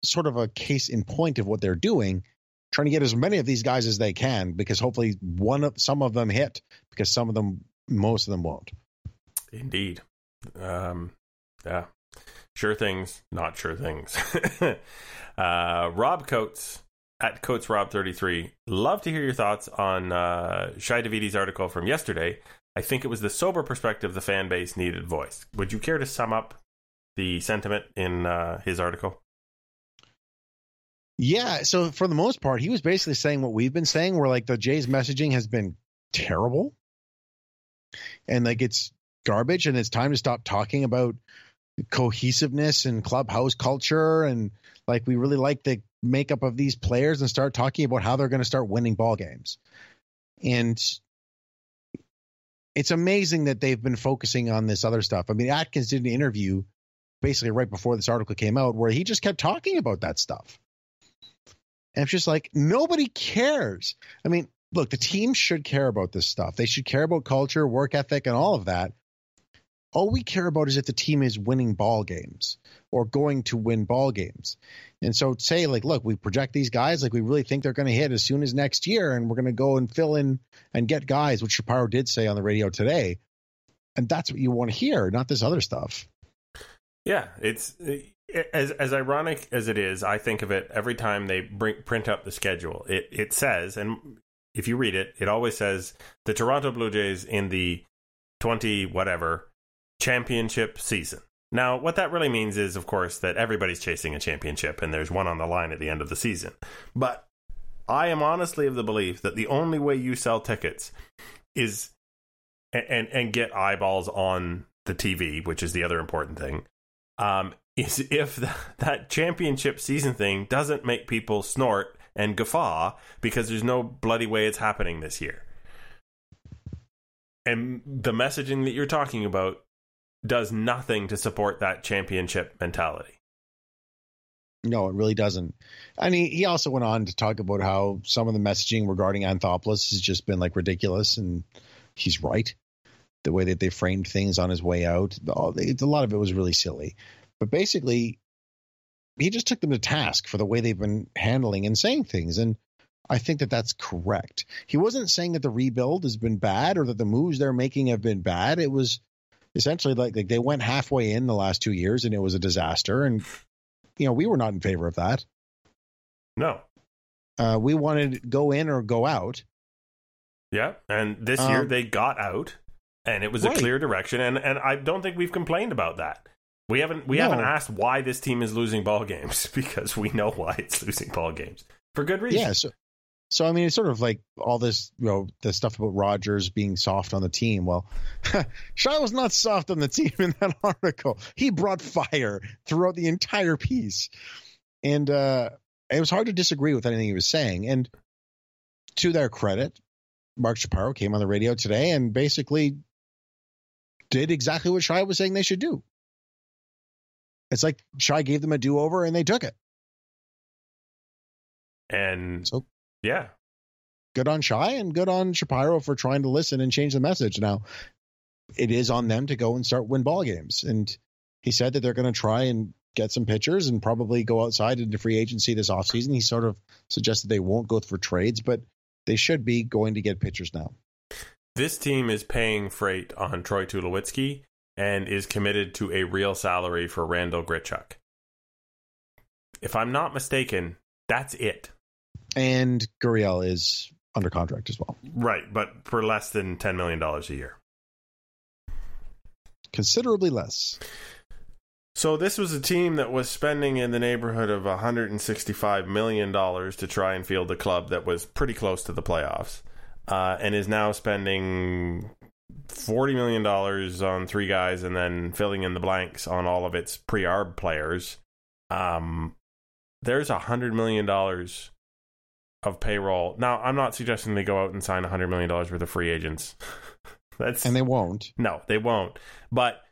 sort of a case in point of what they're doing, trying to get as many of these guys as they can, because hopefully one of some of them hit, because some of them, most of them won't.
Indeed. Um, yeah. Sure things, not sure things. [laughs] uh, Rob Coates at Coates Rob 33. Love to hear your thoughts on uh, Shai Davidi's article from yesterday. I think it was the sober perspective the fan base needed voice. Would you care to sum up the sentiment in uh, his article?
Yeah, so for the most part, he was basically saying what we've been saying, where like the Jays messaging has been terrible, and like it's garbage, and it's time to stop talking about cohesiveness and clubhouse culture and like we really like the makeup of these players and start talking about how they're going to start winning ball games. And it's amazing that they've been focusing on this other stuff. I mean, Atkins did an interview basically right before this article came out where he just kept talking about that stuff. And it's just like nobody cares. I mean, look, the team should care about this stuff. They should care about culture, work ethic, and all of that. All we care about is if the team is winning ball games or going to win ball games. And so say like, look, we project these guys like we really think they're going to hit as soon as next year, and we're going to go and fill in and get guys, which Shapiro did say on the radio today. And that's what you want to hear, not this other stuff.
Yeah, it's as as ironic as it is. I think of it every time they bring print up the schedule. It it says, and if you read it, it always says the Toronto Blue Jays in the twenty whatever championship season. Now, what that really means is, of course, that everybody's chasing a championship and there's one on the line at the end of the season. But I am honestly of the belief that the only way you sell tickets is and and get eyeballs on the TV, which is the other important thing, um, is if the, that championship season thing doesn't make people snort and guffaw because there's no bloody way it's happening this year. And the messaging that you're talking about does nothing to support that championship mentality.
No, it really doesn't. And he, he also went on to talk about how some of the messaging regarding Anthopoulos has just been like ridiculous, and he's right. The way that they framed things on his way out, a lot of it was really silly. But basically, he just took them to task for the way they've been handling and saying things. And I think that that's correct. He wasn't saying that the rebuild has been bad or that the moves they're making have been bad. It was essentially like, like they went halfway in the last two years and it was a disaster. And, you know, we were not in favor of that.
No.
Uh, we wanted go in or go out.
Yeah. And this um, year they got out and it was right. a clear direction. And, and I don't think we've complained about that. We haven't we no. haven't asked why this team is losing ball games [laughs] because we know why it's losing ball games for good reason.
Yeah, so, so I mean, it's sort of like all this, you know, the stuff about Rogers being soft on the team. Well, [laughs] Shaw was not soft on the team [laughs] in that article. He brought fire throughout the entire piece, and uh, it was hard to disagree with anything he was saying. And to their credit, Mark Shapiro came on the radio today and basically did exactly what Shai was saying they should do. It's like Shai gave them a do over and they took it.
And so, yeah,
good on Shai and good on Shapiro for trying to listen and change the message. Now, it is on them to go and start win ball games. And he said that they're going to try and get some pitchers and probably go outside into free agency this offseason. He sort of suggested they won't go for trades, but they should be going to get pitchers now.
This team is paying freight on Troy Tulowitzki and is committed to a real salary for Randall Grichuk. If I'm not mistaken, that's it.
And Gurriel is under contract as well.
Right, but for less than $10 million a year.
Considerably less.
So this was a team that was spending in the neighborhood of 165 million dollars to try and field a club that was pretty close to the playoffs, uh, and is now spending forty million dollars on three guys and then filling in the blanks on all of its pre-arb players, um, there's a hundred million dollars of payroll. Now, I'm not suggesting they go out and sign a hundred million dollars worth of free agents. [laughs] That's
and they won't.
No, they won't. But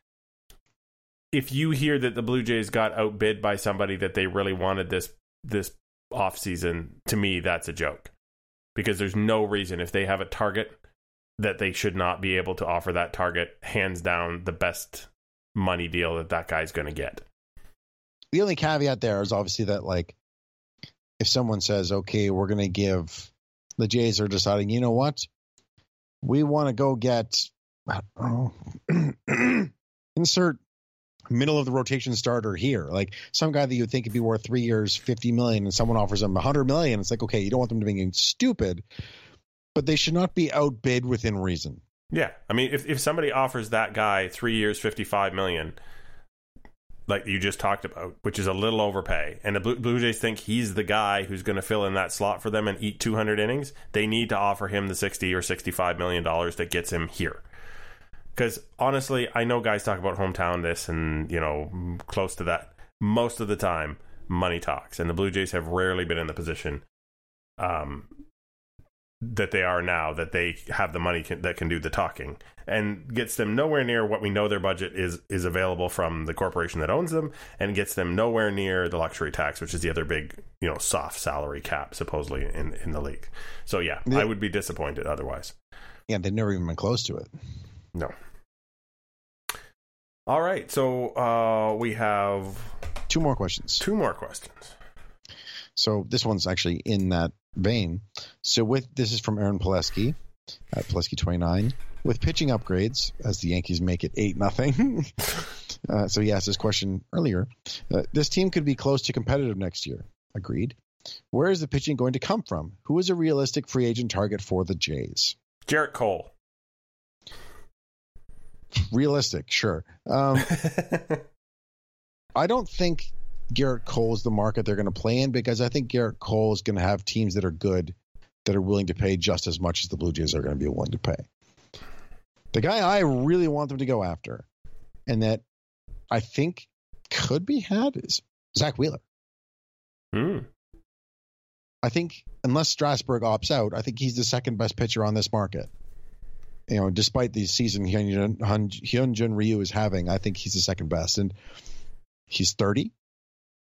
if you hear that the Blue Jays got outbid by somebody that they really wanted this this off season, to me that's a joke. Because there's no reason if they have a target that they should not be able to offer that target hands down the best money deal that that guy's going to get.
The only caveat there is obviously that like if someone says, "Okay, we're going to give the Jays are deciding, you know what? We want to go get [clears throat] insert middle of the rotation starter here. Like some guy that you would think could be worth three years, fifty million, and someone offers him hundred million. It's like, okay, you don't want them to be stupid, but they should not be outbid within reason.
Yeah, I mean, if if somebody offers that guy three years, fifty five million, like you just talked about, which is a little overpay, and the Blue, Blue Jays think he's the guy who's going to fill in that slot for them and eat two hundred innings, they need to offer him the sixty or sixty five million dollars that gets him here. Because honestly, I know guys talk about hometown this and you know close to that. Most of the time, money talks, and the Blue Jays have rarely been in the position um, that they are now that they have the money can, that can do the talking and gets them nowhere near what we know their budget is is available from the corporation that owns them and gets them nowhere near the luxury tax which is the other big you know soft salary cap supposedly in in the league so yeah,
Yeah.
i would be disappointed otherwise
Yeah, they've never even been close to it.
no all right so uh we have
Two more questions.
two more questions
So this one's actually in that vein. So with this is from Aaron Pileski Pileski twenty nine. With pitching upgrades, as the Yankees make it eight nothing. [laughs] uh, so he asked this question earlier. Uh, this team could be close to competitive next year. Agreed. Where is the pitching going to come from? Who is a realistic free agent target for the Jays?
Gerrit Cole
Realistic, sure. Um, [laughs] I don't think Gerrit Cole is the market they're going to play in because I think Gerrit Cole is going to have teams that are good that are willing to pay just as much as the Blue Jays are going to be willing to pay. The guy I really want them to go after and that I think could be had is Zack Wheeler.
Hmm.
I think unless Strasburg opts out, I think he's the second best pitcher on this market. You know, despite the season Hyunjin, Ryu is having, I think he's the second best, and he's thirty,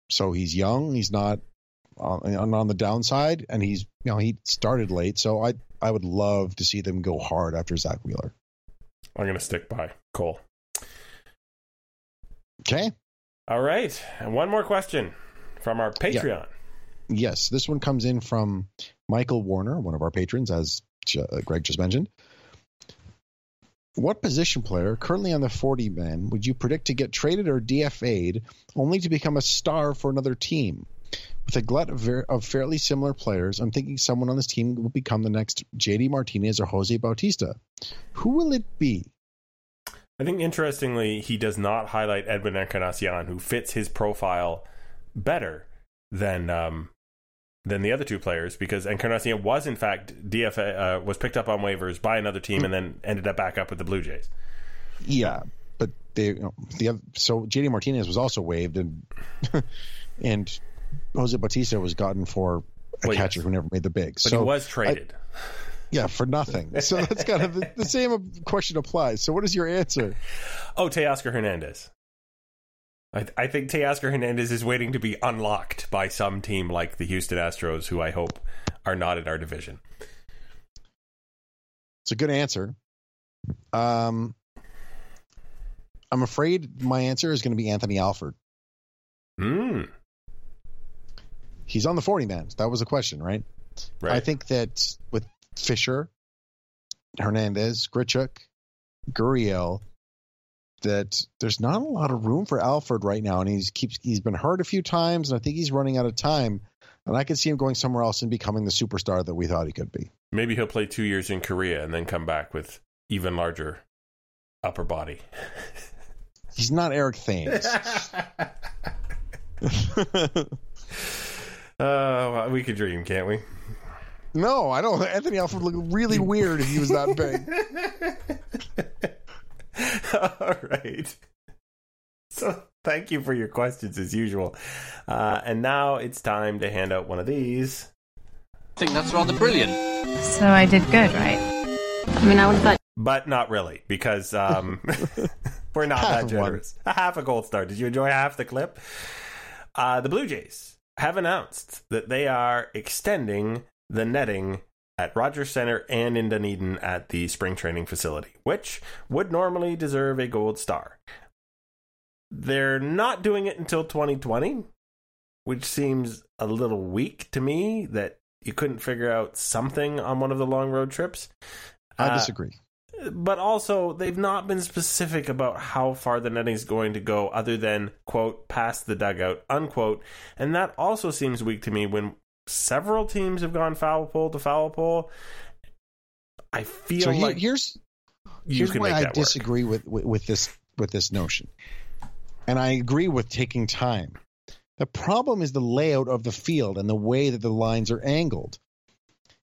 so he's young. He's not on, on the downside, and he's you know he started late, so I I would love to see them go hard after Zack Wheeler.
i'm gonna stick by cole
Okay,
all right and one more question from our patreon
yes, this one comes in from Michael Warner, one of our patrons, as uh, Greg just mentioned. What position player currently on the 40 men, would you predict to get traded or DFA'd only to become a star for another team? With a glut of, ver- of fairly similar players, I'm thinking someone on this team will become the next JD Martinez or Jose Bautista. Who will it be?
I think interestingly, he does not highlight Edwin Encarnacion, who fits his profile better than um, than the other two players, because Encarnacion was in fact DFA uh, was picked up on waivers by another team and then ended up back up with the Blue Jays.
Yeah, but they you know, the oth- so JD Martinez was also waived and [laughs] and Jose Bautista was gotten for a
Well,
catcher
yes.
who never made the big.
But
so
he was traded. [laughs]
yeah, for nothing. So that's kind of the, the same question applies. So what is your answer?
oh, Teoscar Hernandez. I, I think Teoscar Hernandez is waiting to be unlocked by some team like the Houston Astros, who I hope are not in our division.
It's a good answer. Um, I'm afraid my answer is going to be Anthony Alford.
Hmm.
He's on the 40 man. That was a question, right?
Right.
I think that with Fisher, Hernandez, Grichuk, Gurriel, that there's not a lot of room for Alford right now, and he's keeps he's been hurt a few times, and I think he's running out of time. And I could see him going somewhere else and becoming the superstar that we thought he could be.
Maybe he'll play two years in Korea and then come back with even larger upper body. [laughs]
He's not Eric Thames. [laughs]
Uh, we could dream, can't we?
no, I don't. Anthony Alford look really weird if he was that big. [laughs] [laughs]
All right. So, thank you for your questions as usual. Uh, and now it's time to hand out one of these.
I think that's rather brilliant.
So I did good, right?
I mean, I would have thought
But not really, because um, [laughs] [laughs] we're not
Half
that
of one.
generous. A half a gold star. Did you enjoy half the clip? Uh, the Blue Jays have announced that they are extending the netting at Rogers Center and in Dunedin at the spring training facility, which would normally deserve a gold star. They're not doing it until 2020, which seems a little weak to me that you couldn't figure out something on one of the long road trips.
I
Uh,
disagree.
but also they've not been specific about how far the netting is going to go other than quote past the dugout unquote and that also seems weak to me when several teams have gone foul pole to foul pole i feel
So here,
like
here's here's why I disagree with, with with this with this notion, and I agree with taking time. The problem is the layout of the field and the way that the lines are angled.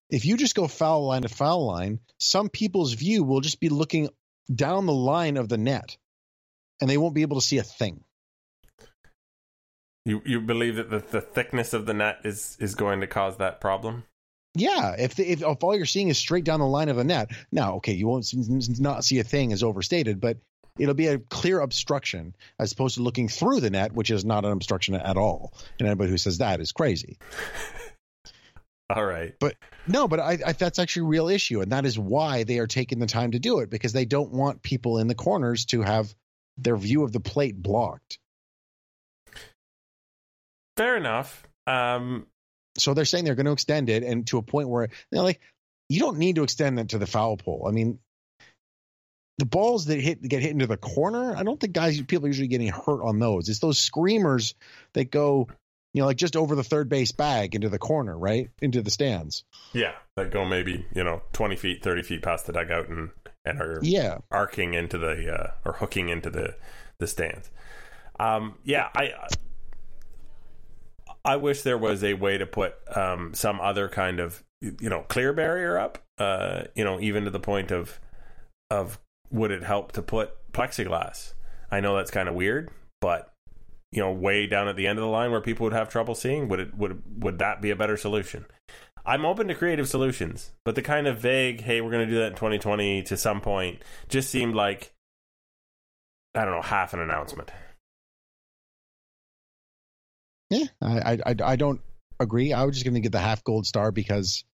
If you just go foul line to foul line, some people's view will just be looking down the line of the net, and they won't be able to see a thing.
You you believe that the, the thickness of the net is is going to cause that problem?
Yeah, if, the, if if all you're seeing is straight down the line of the net, now okay, you won't not see a thing is overstated, but it'll be a clear obstruction as opposed to looking through the net, which is not an obstruction at all. And anybody who says that is crazy. [laughs]
All right.
But no, but I, I that's actually a real issue, and that is why they are taking the time to do it because they don't want people in the corners to have their view of the plate blocked.
Fair enough. Um,
So they're saying they're going to extend it, and to a point where they're like, you don't need to extend it to the foul pole. I mean, the balls that hit get hit into the corner, I don't think guys people are usually getting hurt on those. It's those screamers that go, you know, like just over the third base bag into the corner, right into the stands.
yeah, that go maybe you know twenty feet, thirty feet past the dugout and and are
Yeah,
arcing into the uh, or hooking into the the stands. Um, yeah, I I wish there was a way to put um, some other kind of you know clear barrier up. Uh, you know, even to the point of of would it help to put plexiglass? I know that's kind of weird, but you know, way down at the end of the line where people would have trouble seeing, would it would would that be a better solution? I'm open to creative solutions, but the kind of vague, hey, we're going to do that in 2020 to some point just seemed like I don't know, half an announcement.
Yeah. I I I, I don't agree. I was just going to get the half gold star because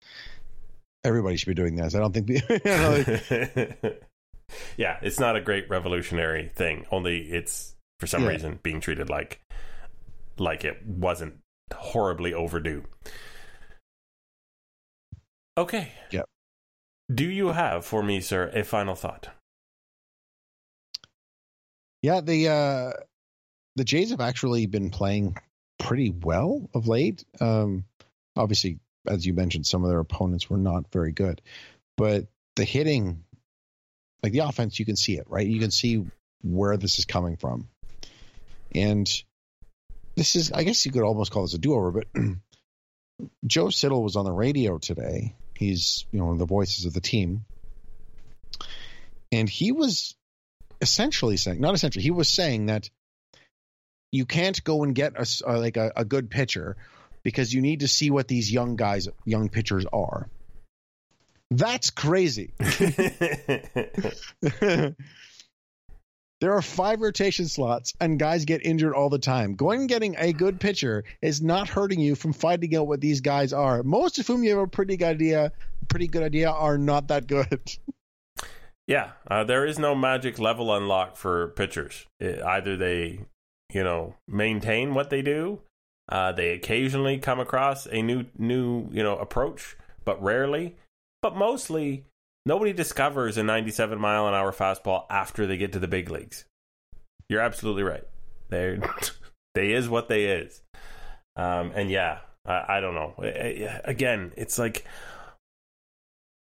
everybody should be doing this. I don't think the, [laughs] you know, like, [laughs]
yeah, it's not a great revolutionary thing. Only it's for some
Yeah.
reason being treated like like it wasn't horribly overdue. Okay.
Yep.
Do you have for me, sir, a final thought?
Yeah, the uh the Jays have actually been playing pretty well of late. Um obviously, as you mentioned, some of their opponents were not very good. But the hitting like the offense, you can see it, right? You can see where this is coming from. And this is I guess you could almost call this a do-over, but [clears throat] Joe Siddall was on the radio today. He's, you know, one of the voices of the team. And he was essentially saying, not essentially, he was saying that you can't go and get a uh, like a, a good pitcher because you need to see what these young guys, young pitchers are. That's crazy. [laughs] [laughs] there are five rotation slots and guys get injured all the time. Going and getting a good pitcher is not hurting you from finding out what these guys are. Most of whom you have a pretty good idea, pretty good idea are not that good. [laughs]
Yeah, uh, there is no magic level unlock for pitchers. It- either they, you know, maintain what they do. Uh, they occasionally come across a new, new, you know, approach, but rarely. But mostly, nobody discovers a 97 mile an hour fastball after they get to the big leagues. You're absolutely right. They, [laughs] they is what they is. Um, and yeah, I, I don't know. Again, it's like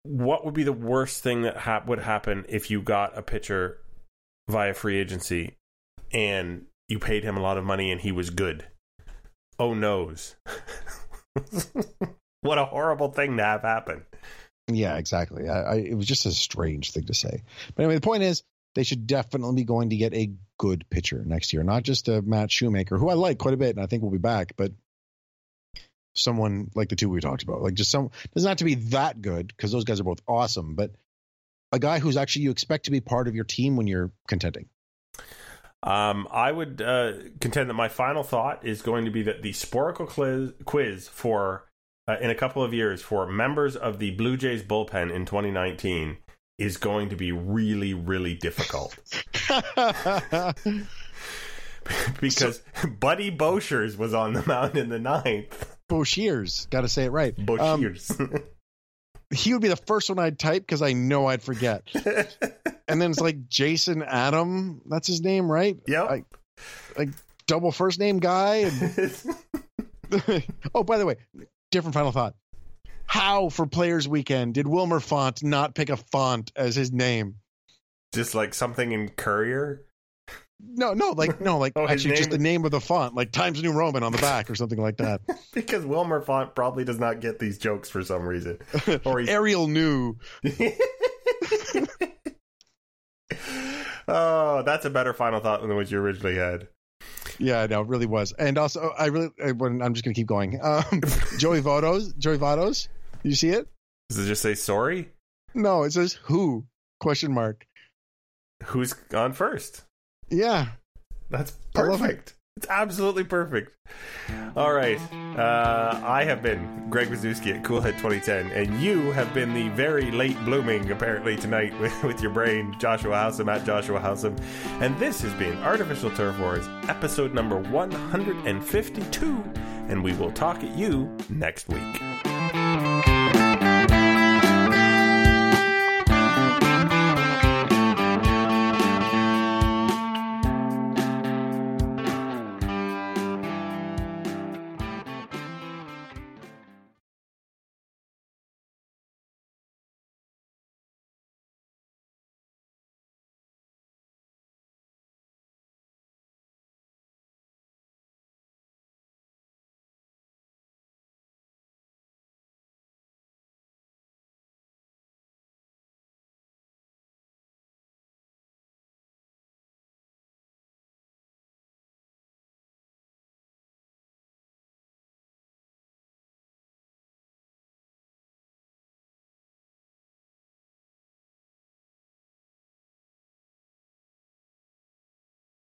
what would be the worst thing that hap- would happen if you got a pitcher via free agency and you paid him a lot of money and he was good? Oh noes. [laughs] what a horrible thing to have happen.
Yeah, exactly. I, I, it was just a strange thing to say. But anyway, the point is, they should definitely be going to get a good pitcher next year, not just a Matt Shoemaker, who I like quite a bit, and I think will be back, but someone like the two we talked about, like just some doesn't have to be that good because those guys are both awesome, but a guy who's actually you expect to be part of your team when you're contending.
Um, I would uh, contend that my final thought is going to be that the Sporcle quiz, quiz for uh, in a couple of years for members of the Blue Jays bullpen in 2019 is going to be really, really difficult [laughs] [laughs] because Buddy Boshers was on the mound in the ninth.
Boshiers, got to say it right. Um,
Boshers.
he would be the first one I'd type because I know I'd forget. [laughs] and then it's like Jason Adam, that's his name, right?
Yeah.
I- like double first name guy. And, [laughs] [laughs] oh, by the way, different final thought. How for Players Weekend did Wilmer Font not pick a font as his name?
Just like something in Courier.
No, no, like no, like [laughs]
Oh,
actually just the name of the font, like Times New Roman on the back or something like that.
Because Wilmer Font probably does not get these jokes for some reason. Or he's
Arial New.
Oh, that's a better final thought than what you originally had.
Yeah, no, it really was. And also, I really, I, when- I'm just going to keep going. Um, [laughs] Joey Vados, Joey Vados, you see it?
Does it just say sorry?
No, it says who? Question mark.
Who's on first?
Yeah,
That's
I love it.
perfect. It's absolutely perfect. All right. Uh, I have been Greg Wazuski at Coolhead 2010, and you have been the very late blooming, apparently, tonight [laughs] with, with your brain, Joshua Howsam at Joshua Howsam. And this has been Artificial Turf Wars, episode number 152, and we will talk at you next week.